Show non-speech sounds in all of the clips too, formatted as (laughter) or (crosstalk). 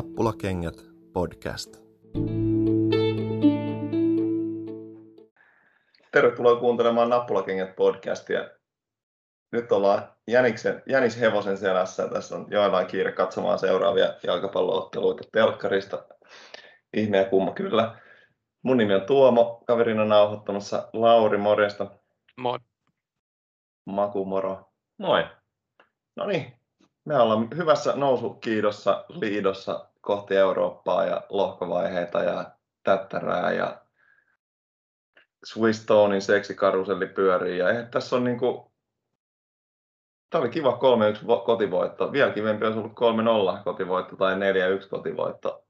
Nappulakengät podcast. Tervetuloa kuuntelemaan Nappulakengät podcastia. Nyt ollaan Jäniksen, Jänis Hevosen selässä. Tässä on joillain kiire katsomaan seuraavia jalkapallootteluita telkkarista. Ihme ja kumma kyllä. Mun nimi on Tuomo, kaverina nauhoittamassa Lauri, morjesta. Moi. Maku, moro. Moi. No niin, me ollaan hyvässä nousukiidossa liidossa kohti Eurooppaa ja lohkovaiheita ja tättärää ja Swiss Stonein seksikaruselli pyörii. Ja eihän tässä on niinku, Tämä oli kiva 3-1 kotivoitto. Vielä kivempi olisi ollut 3-0 kotivoitto tai 4-1 kotivoitto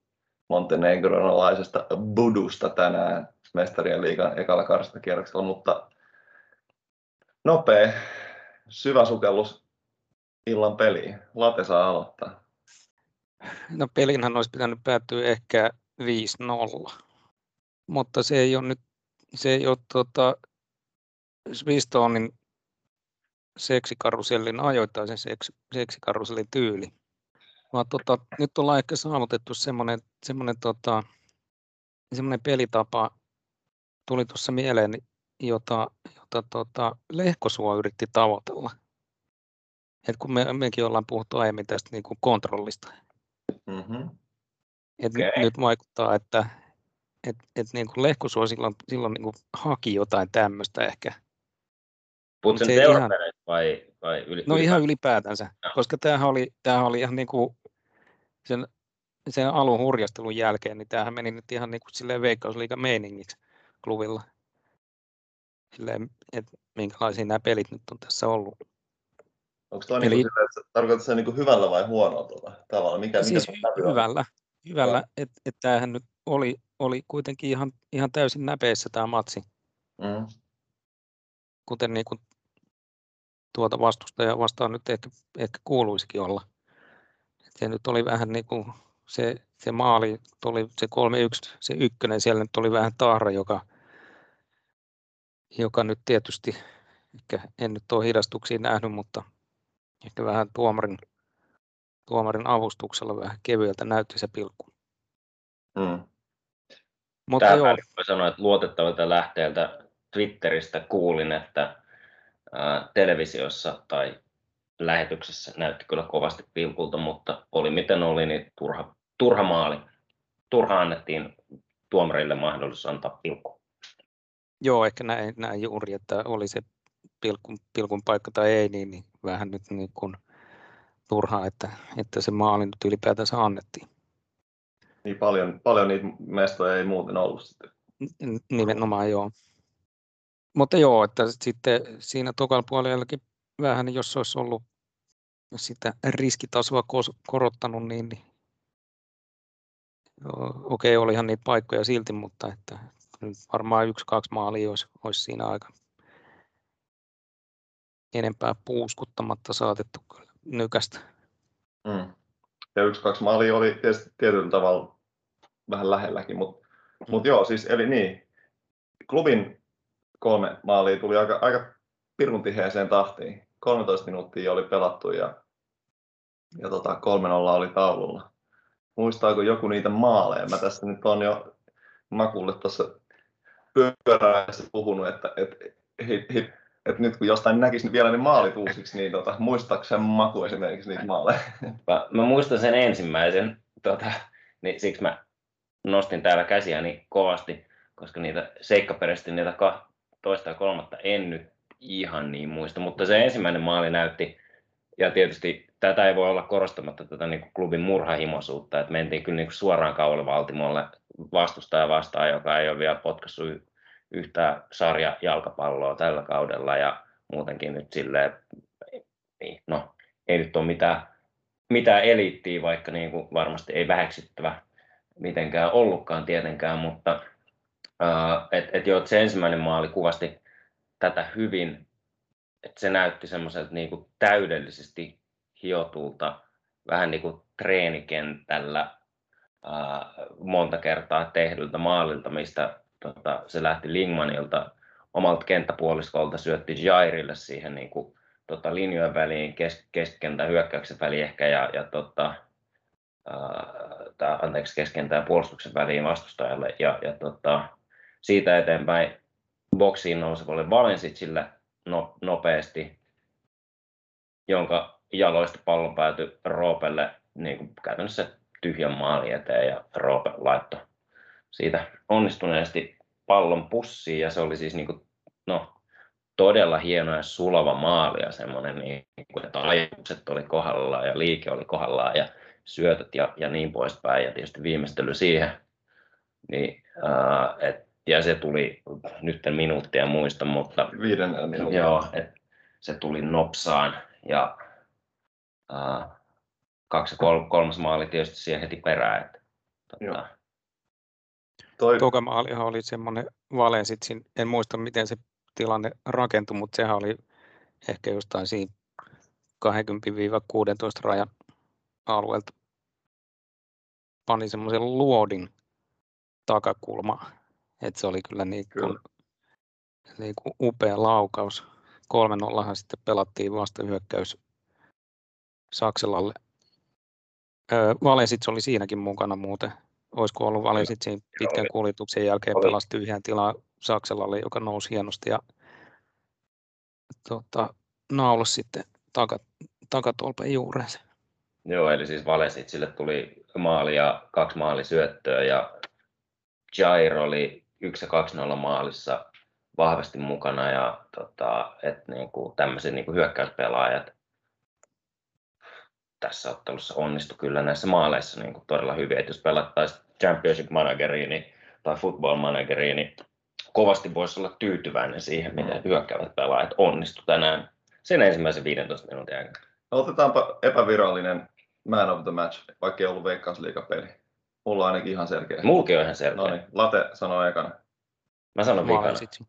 montenegronalaisesta Budusta tänään mestarien liigan ekalla karstakierroksella, mutta nopea syvä sukellus illan peliin. Late saa aloittaa. No pelinhän olisi pitänyt päättyä ehkä 5-0, mutta se ei ole nyt, se ei ole tota, Swisstonin seksikarusellin ajoittaisen seks, seksikarusellin tyyli. Vaan tota, nyt ollaan ehkä saavutettu semmoinen, semmoinen, tota, semmoinen pelitapa, tuli tuossa mieleen, jota, jota tota, Lehkosuo yritti tavoitella. Et kun me, mekin ollaan puhuttu aiemmin tästä niin kuin kontrollista. Mm-hmm. Et okay. nyt vaikuttaa, että et, et niin kuin Lehkosuo silloin, silloin niin kuin haki jotain tämmöistä ehkä. Puhutko sen ihan, vai, vai yli, No ihan ylipäätänsä, no. koska tämähän oli, tämähän oli ihan niin kuin sen, sen alun hurjastelun jälkeen, niin tämähän meni nyt ihan niin kuin silleen veikkausliiga meiningiksi klubilla. Silleen, että minkälaisia nämä pelit nyt on tässä ollut. Onko tuo Eli... niin tarkoitatko se niin hyvällä vai huonolla tuolla tavalla? Mikä, siis mikä hy- hyvällä, hyvällä että et tämähän nyt oli, oli kuitenkin ihan, ihan täysin näpeissä tämä matsi. Mm. Kuten niin kuin tuota vastustajaa vastaan nyt ehkä, ehkä kuuluisikin olla. Se nyt oli vähän niin kuin se, se maali, oli se 3-1, se ykkönen, siellä nyt oli vähän tahra, joka, joka nyt tietysti, ehkä en nyt ole hidastuksia nähnyt, mutta ehkä vähän tuomarin, tuomarin avustuksella vähän kevyeltä näytti se pilkku. Mm. Mutta Tämä joo. voi sanoa, että luotettavalta lähteeltä Twitteristä kuulin, että ää, televisiossa tai lähetyksessä näytti kyllä kovasti pilkulta, mutta oli miten oli, niin turha, turha maali. Turha annettiin tuomarille mahdollisuus antaa pilkku. Joo, ehkä näin, näin juuri, että oli se pilkun, pilkun paikka tai ei, niin, niin vähän nyt niin kuin turhaa, että, että se maali nyt ylipäätänsä annettiin. Niin paljon, paljon niitä mestoja ei muuten ollut sitten. Nimenomaan joo. Mutta joo, että sitten siinä tokalla puolellakin vähän, jos olisi ollut sitä riskitasoa korottanut, niin, niin okei, okay, olihan niitä paikkoja silti, mutta että varmaan yksi-kaksi maalia olisi, olisi siinä aika enempää puuskuttamatta saatettu nykästä. Mm. Ja yksi-kaksi maalia oli tietysti tietyllä tavalla vähän lähelläkin, mutta mm. mut joo, siis eli niin, klubin kolme maalia tuli aika, aika pirun tiheeseen tahtiin. 13 minuuttia oli pelattu ja, ja tota, 3-0 oli taululla. Muistaako joku niitä maaleja? Mä tässä nyt on jo Makulle tuossa pyörässä puhunut, että, että hip, hip, että nyt kun jostain näkisi vielä ne maalit uusiksi, niin tota, muistaako sen maku esimerkiksi niitä maaleja? Mä, mä muistan sen ensimmäisen, tota, niin siksi mä nostin täällä käsiäni kovasti, koska niitä seikkaperäisesti niitä toista ja kolmatta en nyt ihan niin muista, mutta se ensimmäinen maali näytti, ja tietysti tätä ei voi olla korostamatta tätä niin kuin klubin murhahimoisuutta, että mentiin kyllä niin kuin suoraan kaulivaltimolle vastustaja vastaan, joka ei ole vielä potkassut yhtä sarja jalkapalloa tällä kaudella ja muutenkin nyt silleen, niin, no ei nyt ole mitään, mitään eliittiä, vaikka niin kuin varmasti ei väheksyttävä mitenkään ollutkaan tietenkään, mutta uh, et, et jo, se ensimmäinen maali kuvasti tätä hyvin, että se näytti semmoiselta niin kuin täydellisesti hiotulta, vähän niin kuin treenikentällä uh, monta kertaa tehdyltä maalilta, mistä tota, se lähti Lingmanilta omalta kenttäpuoliskolta, syötti Jairille siihen niin kuin, tota, linjojen väliin, kes, keskentän hyökkäyksen väliin ehkä, ja, ja tota, ää, anteeksi, keskentää puolustuksen väliin vastustajalle. Ja, ja tota, siitä eteenpäin boksiin nousevalle Valensitsille no, nopeasti, jonka jaloista pallon päätyi Roopelle niin kuin käytännössä tyhjän maali eteen ja Roope laittoi siitä onnistuneesti pallon pussiin ja se oli siis niin kuin, no, todella hieno ja sulava maali ja semmoinen, niin kuin, että ajatukset oli kohdallaan ja liike oli kohdallaan ja syötöt ja, ja niin poispäin ja tietysti viimeistely siihen. Niin, ää, et, ja se tuli, nyt en minuuttia muista, mutta Viiden minuutin. joo, et, se tuli nopsaan ja ää, kaksi ja kol, kolmas maali tietysti siihen heti perään. Että, Joo. tota, Toi, Toka maalihan oli semmoinen Valensitsin, en muista miten se tilanne rakentui, mutta sehän oli ehkä jostain siinä 20-16 rajan alueelta. Pani semmoisen luodin takakulma, että se oli kyllä niin kuin, niin kuin upea laukaus. 3-0 sitten pelattiin vasta hyökkäys Sakselalle. Öö, oli siinäkin mukana muuten. Olisiko ollut Valensitsin pitkän kuljetuksen jälkeen Oli. pelasi tyhjään tilaa Sakselalle, joka nousi hienosti ja tota, naulasi sitten taka, takatolpen juureensa. Joo, eli siis Valesitsille tuli maali ja kaksi maalisyöttöä ja Jair oli 1 ja 2 0 maalissa vahvasti mukana ja tota, et niinku, tämmöiset niinku hyökkäyspelaajat tässä ottelussa onnistu kyllä näissä maaleissa niinku todella hyvin. Et jos pelattaisiin Championship Manageriin niin, tai Football Manageriin, niin kovasti voisi olla tyytyväinen siihen, miten hyökkäävät pelaajat onnistu tänään sen ensimmäisen 15 minuutin aikana. No, otetaanpa epävirallinen man of the match, vaikka ei ollut veikkausliigapeli. Mulla on ainakin ihan selkeä. Mulki on ihan selkeä. No niin, Late sanoo ekana. Mä sanon vikana. Valensitsin.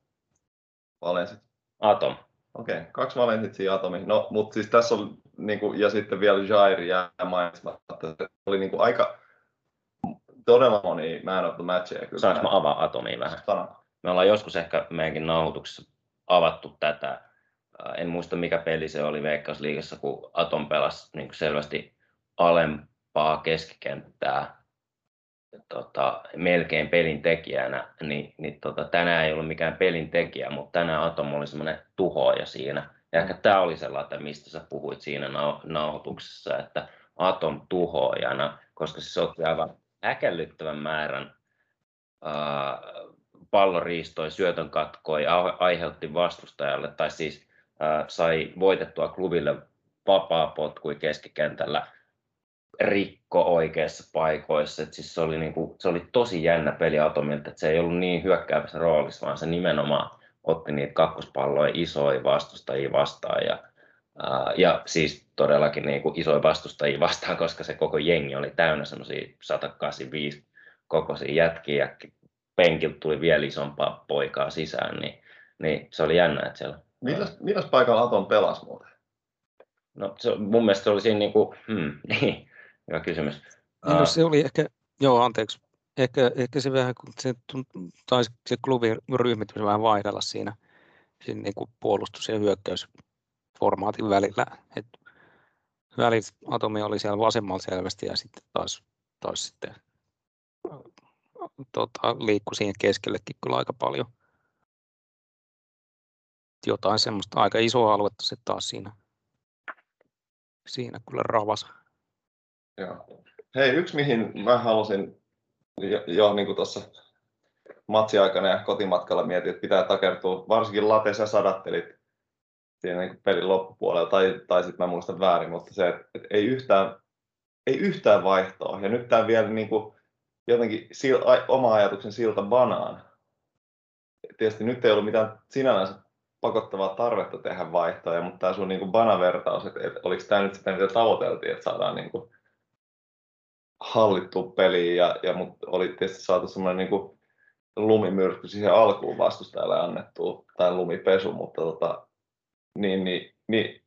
Valensit. Atom. Okei, okay. kaksi Valensitsia Atomi. No, mutta siis tässä on, niin kuin, ja sitten vielä Jair jää mainitsematta. Se oli niin kuin, aika todella moni man of the matcheja. Kyllä. Saanko mä avaa atomia vähän? Sano. Me ollaan joskus ehkä meidänkin nauhoituksessa avattu tätä. En muista mikä peli se oli Veikkausliigassa, kun Atom pelasi niin kuin selvästi alempaa keskikenttää tota, melkein pelin tekijänä, niin, niin tota, tänään ei ollut mikään pelin tekijä, mutta tänään Atom oli semmoinen tuhoaja siinä. Ja ehkä tämä oli sellainen, mistä sä puhuit siinä nau- nauhoituksessa, että Atom tuhoajana, koska se otti aivan äkellyttävän määrän ää, palloriistoi, syötön katkoi, ai- aiheutti vastustajalle, tai siis ää, sai voitettua klubille vapaa potkui keskikentällä, rikko oikeissa paikoissa. Siis se, oli niinku, se oli tosi jännä peli Atomilta, että se ei ollut niin hyökkäävässä roolissa, vaan se nimenomaan otti niitä kakkospalloja isoja vastustajia vastaan. Ja, ää, ja siis todellakin niinku isoja vastustajia vastaan, koska se koko jengi oli täynnä semmoisia 185 kokoisia jätkiä ja penkiltä tuli vielä isompaa poikaa sisään, niin, niin se oli jännä, että siellä Milläs, milläs paikalla Atom pelasi muuten? No, se, mun mielestä se oli siinä niin kuin, hmm, niin, (laughs) hyvä kysymys. Niin, no se oli ehkä, joo anteeksi, ehkä, ehkä se vähän, kun se taisi se klubin ryhmitys vähän vaihdella siinä, siinä niin kuin puolustus- ja hyökkäysformaatin välillä. Et välillä Atomi oli siellä vasemmalla selvästi ja sitten taas, taas sitten äh, tota, liikkui siihen keskellekin kyllä aika paljon. Jotain semmoista aika isoa aluetta se taas siinä, siinä kyllä ravasi. Joo. Hei, yksi mihin mä halusin jo, jo niin kuin tuossa matsiaikana ja kotimatkalla mietin, että pitää takertua, varsinkin Late sä sadattelit siinä niin pelin loppupuolella, tai, tai sitten mä muistan väärin, mutta se, että, ei, yhtään, ei yhtään vaihtoa. Ja nyt tämä vielä niin kuin, jotenkin sil, oma ajatuksen silta banaan. Tietysti nyt ei ollut mitään sinällänsä pakottavaa tarvetta tehdä vaihtoja, mutta tämä sun niin kuin banavertaus, että, että oliko tämä nyt sitä, mitä tavoiteltiin, että saadaan niin kuin hallittu peliin ja, ja mut oli tietysti saatu semmoinen niin lumimyrsky siihen alkuun vastustajalle annettu tai lumipesu, mutta tota, niin, niin, niin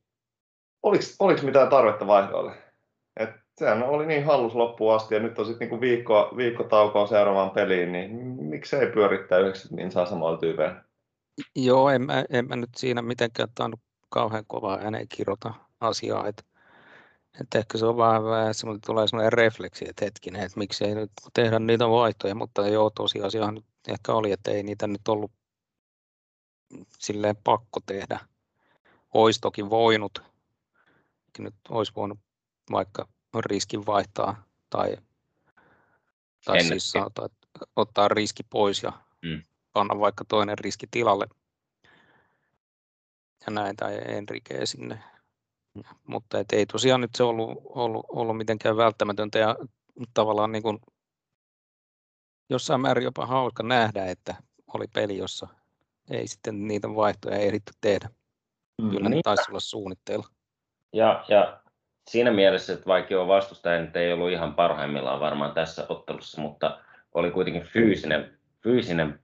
oliko, oliko mitään tarvetta vaihdoille? Et sehän oli niin hallus loppuun asti ja nyt on sitten niinku viikko, viikko taukoa seuraavaan peliin, niin miksei pyörittää 90 niin saa samalla tyypeillä? Joo, en mä, en mä nyt siinä mitenkään tainnut kauhean kovaa ääneen kirjoita asiaa. Et, että ehkä se on vähän, vähän semmoinen, tulee semmoinen refleksi, että hetkinen, että miksei nyt tehdä niitä vaihtoja, mutta joo, tosiasiahan nyt ehkä oli, että ei niitä nyt ollut silleen pakko tehdä. Olisi toki voinut, nyt olisi voinut vaikka riskin vaihtaa tai, tai siis saata, ottaa riski pois ja mm. panna vaikka toinen riski tilalle ja näin tai Enrique sinne. Mutta et ei tosiaan nyt se ollut, ollut, ollut mitenkään välttämätöntä ja tavallaan niin kuin jossain määrin jopa hauska nähdä, että oli peli, jossa ei sitten niitä vaihtoja ehditty tehdä. Mm, Kyllä niin. ne taisi olla suunnitteilla. Ja, ja siinä mielessä, että vaikka on vastustaja nyt ei ollut ihan parhaimmillaan varmaan tässä ottelussa, mutta oli kuitenkin fyysinen, fyysinen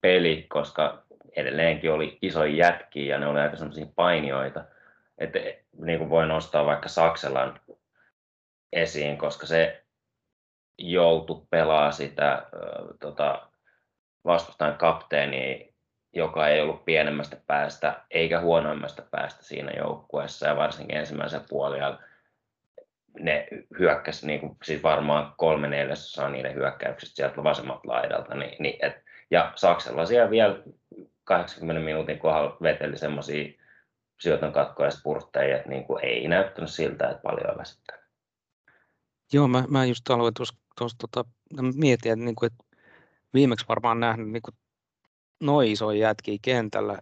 peli, koska edelleenkin oli isoja jätkiä ja ne oli aika sellaisia painioita. Että niin kuin voi nostaa vaikka Sakselan esiin, koska se joutui pelaa sitä äh, tota, vastustajan kapteenia, joka ei ollut pienemmästä päästä eikä huonoimmasta päästä siinä joukkueessa ja varsinkin ensimmäisen puolella ne hyökkäsi niin kuin, siis varmaan kolme neljäsosaa niiden hyökkäyksistä sieltä vasemmalta laidalta. Niin, niin et, ja Saksella siellä vielä 80 minuutin kohdalla veteli semmoisia syötön katkoja spurtteja, että niin kuin ei näyttänyt siltä, että paljon väsyttää. Joo, mä, mä just aloin tuossa tota, mietin, että, niin kuin, että viimeksi varmaan nähnyt niin kuin, noin isoja jätkiä kentällä.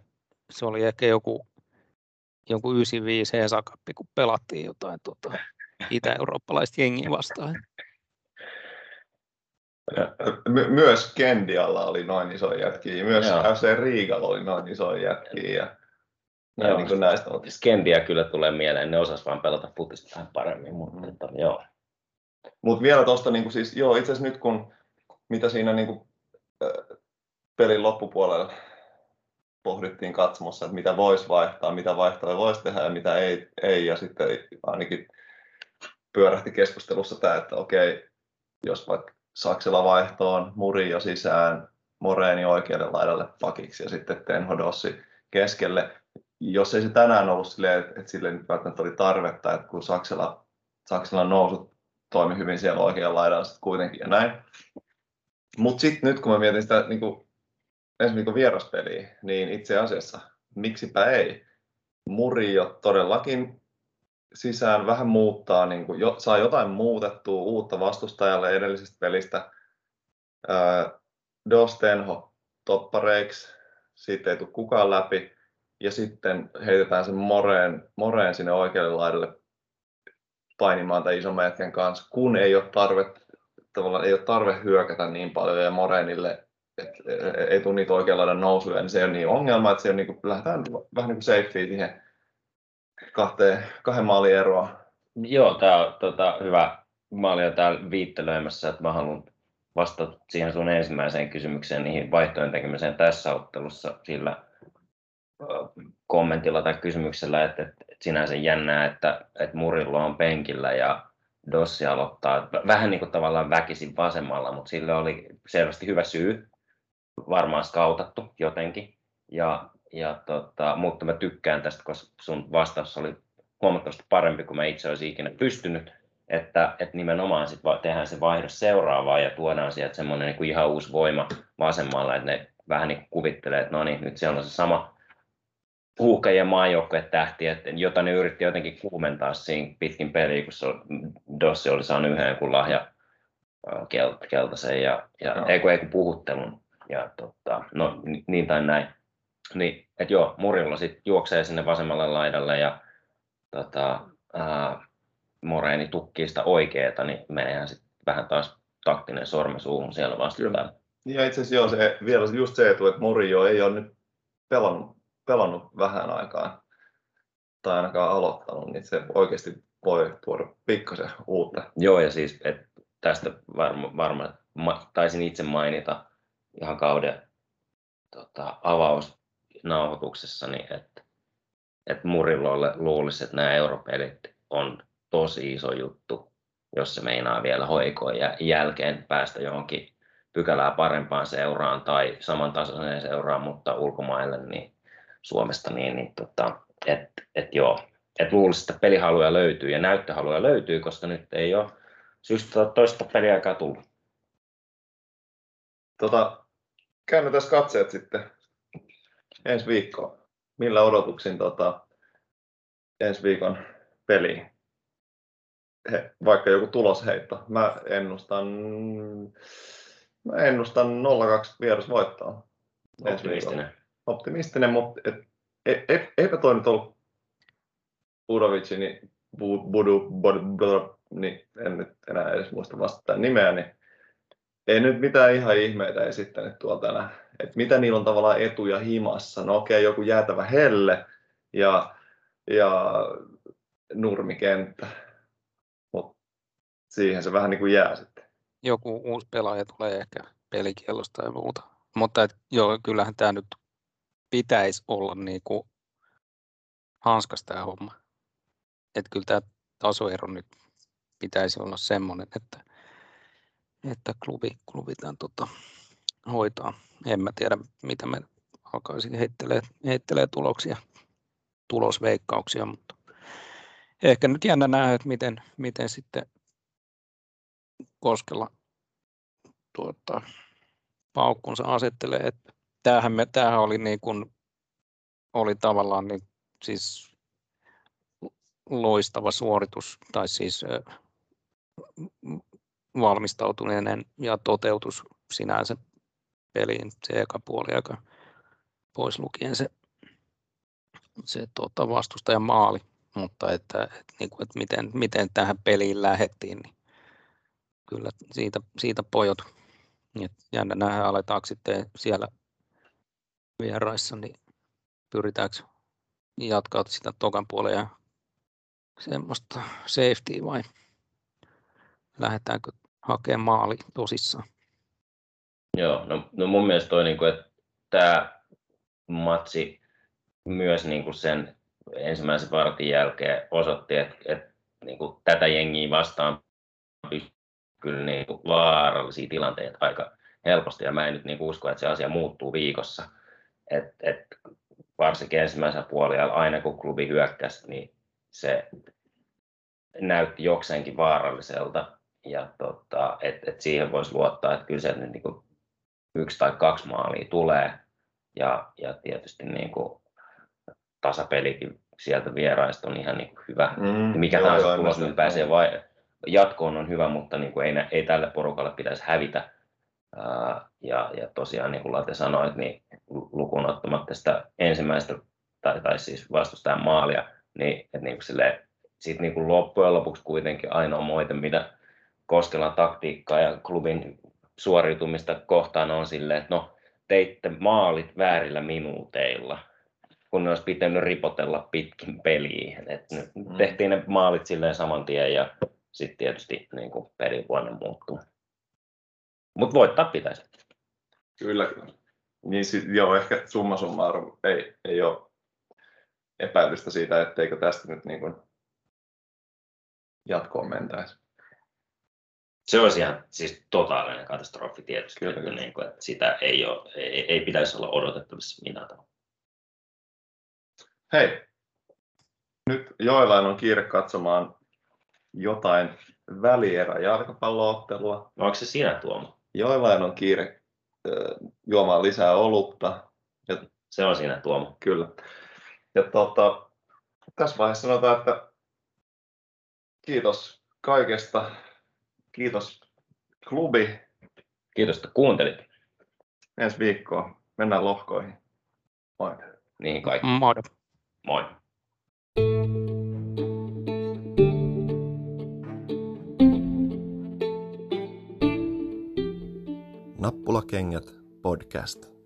Se oli ehkä joku, joku 95 Hesakappi, kun pelattiin jotain tota, itä-eurooppalaista jengiä vastaan. My- myös Kendialla oli noin iso jätkiä, myös Joo. FC Riigalla oli noin iso jätkiä. Ja Joo, niin kuin näistä on. Skendia kyllä tulee mieleen, ne osas vaan pelata futista vähän paremmin, mutta mm. että, joo. Mut vielä tuosta, niin siis, joo, itse asiassa nyt kun, mitä siinä niin kuin, äh, pelin loppupuolella pohdittiin katsomossa, että mitä voisi vaihtaa, mitä vaihtoja voisi tehdä ja mitä ei, ei ja sitten ainakin pyörähti keskustelussa tämä, että okei, jos vaikka Saksella vaihtoon Murillo sisään, Moreeni oikealle laidalle pakiksi ja sitten Tenhodossi keskelle. Jos ei se tänään ollut silleen, että, että sille nyt välttämättä oli tarvetta, että kun Saksella, Saksella nousu toimi hyvin siellä oikealla laidalla sitten kuitenkin ja näin. Mutta sitten nyt kun mä mietin sitä niin kuin, esimerkiksi vieraspeliä, niin itse asiassa miksipä ei. Murillo todellakin sisään vähän muuttaa, niin kuin, jo, saa jotain muutettua uutta vastustajalle edellisestä pelistä. Ää, Dos Tenho toppareiksi, siitä ei tule kukaan läpi. Ja sitten heitetään sen Moreen, Moreen sinne oikealle laidalle painimaan tämän ison jätkän kanssa, kun ei ole tarve, tavallaan ei ole tarve hyökätä niin paljon ja Moreenille et, ei tule niitä oikean laidan nousuja, niin se ei ole niin ongelma, että se on niin kuin, lähdetään vähän niin kuin siihen kahteen, kahden maalin eroa. Joo, tämä on tota, hyvä. Mä olin jo täällä viittelöimässä, että mä haluan vastata siihen sun ensimmäiseen kysymykseen, niihin vaihtojen tekemiseen tässä ottelussa sillä kommentilla tai kysymyksellä, että, että, sinänsä jännää, että, että Murillo on penkillä ja Dossi aloittaa vähän niin kuin tavallaan väkisin vasemmalla, mutta sille oli selvästi hyvä syy, varmaan skautattu jotenkin. Ja ja tota, mutta mä tykkään tästä, koska sun vastaus oli huomattavasti parempi kuin mä itse olisin ikinä pystynyt. Että, että nimenomaan sit tehdään se vaihdos seuraavaan ja tuodaan sieltä semmoinen niin ihan uusi voima vasemmalla, että ne vähän niin kuvittelee, että no niin, nyt siellä on se sama huuhkajien maajoukkue tähti, että, jota ne yritti jotenkin kuumentaa siinä pitkin peliä, kun se, Dossi oli saanut yhden kuin lahja keltaisen ja, ja no. ei, kun, ei kun puhuttelun. Ja, tota, no, niin tai näin. Niin, että joo, Murilla sitten juoksee sinne vasemmalle laidalle ja tota, ää, Moreeni tukkii sitä oikeeta, niin meneehän sitten vähän taas taktinen sormi suuhun siellä vastaan. Ja itse asiassa joo, se, vielä just se etu, että Murillo ei ole nyt pelannut, pelannut vähän aikaa tai ainakaan aloittanut, niin se oikeasti voi tuoda pikkasen uutta. Joo, ja siis et tästä varmaan varma, ma, taisin itse mainita ihan kauden tota, avaus nauhoituksessani, että, että Murillolle luulisi, että nämä europelit on tosi iso juttu, jos se meinaa vielä hoikoon ja jälkeen päästä johonkin pykälää parempaan seuraan tai samantasoiseen seuraan, mutta ulkomaille, niin Suomesta, niin, niin tota, et, et joo, et luulisi, että pelihaluja löytyy ja näyttöhaluja löytyy, koska nyt ei ole syystä toista peliaikaa tullut. Tota, käännetään katseet sitten ensi viikkoon. Millä odotuksin tota, ensi viikon peliin? He, vaikka joku tulosheitto. Mä ennustan, mä ennustan 0-2 vierasvoittoa. Optimistinen. Optimistinen, mutta et, et, et, eipä toi nyt ollut Budovici, niin Budu, Budu, Budu, niin en nyt enää edes muista vastata nimeä, niin ei nyt mitään ihan ihmeitä esittänyt tuolta enää. Et mitä niillä on tavallaan etuja himassa? No okei, joku jäätävä helle ja, ja nurmikenttä, mutta siihen se vähän niin kuin jää sitten. Joku uusi pelaaja tulee ehkä pelikielosta ja muuta. Mutta et, joo, kyllähän tämä nyt pitäisi olla niin kuin hanskas tämä homma. Että kyllä tämä tasoero nyt pitäisi olla semmoinen, että, että klubi, klubi tämän tota, hoitaa. En mä tiedä, mitä me alkaisin heittelee, heittelee tuloksia, tulosveikkauksia, mutta ehkä nyt jännä nähdä, että miten, miten sitten Koskella tuota, paukkunsa asettelee. Että tämähän, me, tämähän oli, niin kuin, oli tavallaan niin, siis loistava suoritus, tai siis valmistautuminen ja toteutus sinänsä peliin, se eka puoli aika pois lukien se, se tota, vastustajan maali, mutta että, että, niin kuin, että miten, miten tähän peliin lähettiin, niin kyllä siitä, siitä pojot. Et jännä nähdä, aletaanko sitten siellä vieraissa, niin pyritäänkö jatkaa sitä tokan puolen ja semmoista safety vai lähdetäänkö hakemaan maali tosissaan? Joo, no, no mun mielestä toi, niin kuin, että tämä matsi myös niin kuin sen ensimmäisen vartin jälkeen osoitti, että, että niin kuin tätä jengiä vastaan kyllä niin kuin vaarallisia tilanteita aika helposti, ja mä en nyt niin kuin usko, että se asia muuttuu viikossa. Et, et, varsinkin ensimmäisellä puolella, aina kun klubi hyökkäsi, niin se näytti jokseenkin vaaralliselta, ja tota, että et siihen voisi luottaa, että kyllä se nyt niin kuin yksi tai kaksi maalia tulee, ja, ja tietysti niin kuin tasapelikin sieltä vieraista on ihan niin kuin hyvä. Mm, Mikä tahansa tulos nyt pääsee vai, jatkoon on hyvä, mutta niin kuin ei, ei tälle porukalle pitäisi hävitä. Ja, ja tosiaan niin kuin Late sanoi, niin lukuun ottamatta sitä ensimmäistä tai, tai siis vastustajan maalia, niin, että niin kuin silleen, sit niin kuin loppujen lopuksi kuitenkin ainoa moite, mitä Koskelan taktiikkaa ja klubin suoriutumista kohtaan on silleen, että no teitte maalit väärillä minuuteilla, kun ne olisi pitänyt ripotella pitkin peliin. Et mm. Tehtiin ne maalit silleen saman tien ja sitten tietysti niin kuin pelivuonna muuttuu. Mutta voittaa pitäisi. Kyllä, kyllä. Niin sit, joo, ehkä summa summarum ei, ei ole epäilystä siitä, etteikö tästä nyt niin kuin jatkoon mentäisi. Se olisi ihan siis totaalinen katastrofi tietysti, kyllä, kyllä. Niin kuin, että sitä ei, ole, ei, ei pitäisi olla odotettavissa minä tavalla. Hei, nyt joillain on kiire katsomaan jotain välierä jalkapalloottelua. No, onko se sinä Tuomo? Joillain on kiire juomaan lisää olutta. Ja, se on siinä Tuomo. Kyllä. Ja tota, tässä vaiheessa sanotaan, että kiitos kaikesta. Kiitos klubi. Kiitos, että kuuntelit. Ensi viikkoon. Mennään lohkoihin. Moi. Niin kaikki. Moi. Moi. Nappulakengät podcast.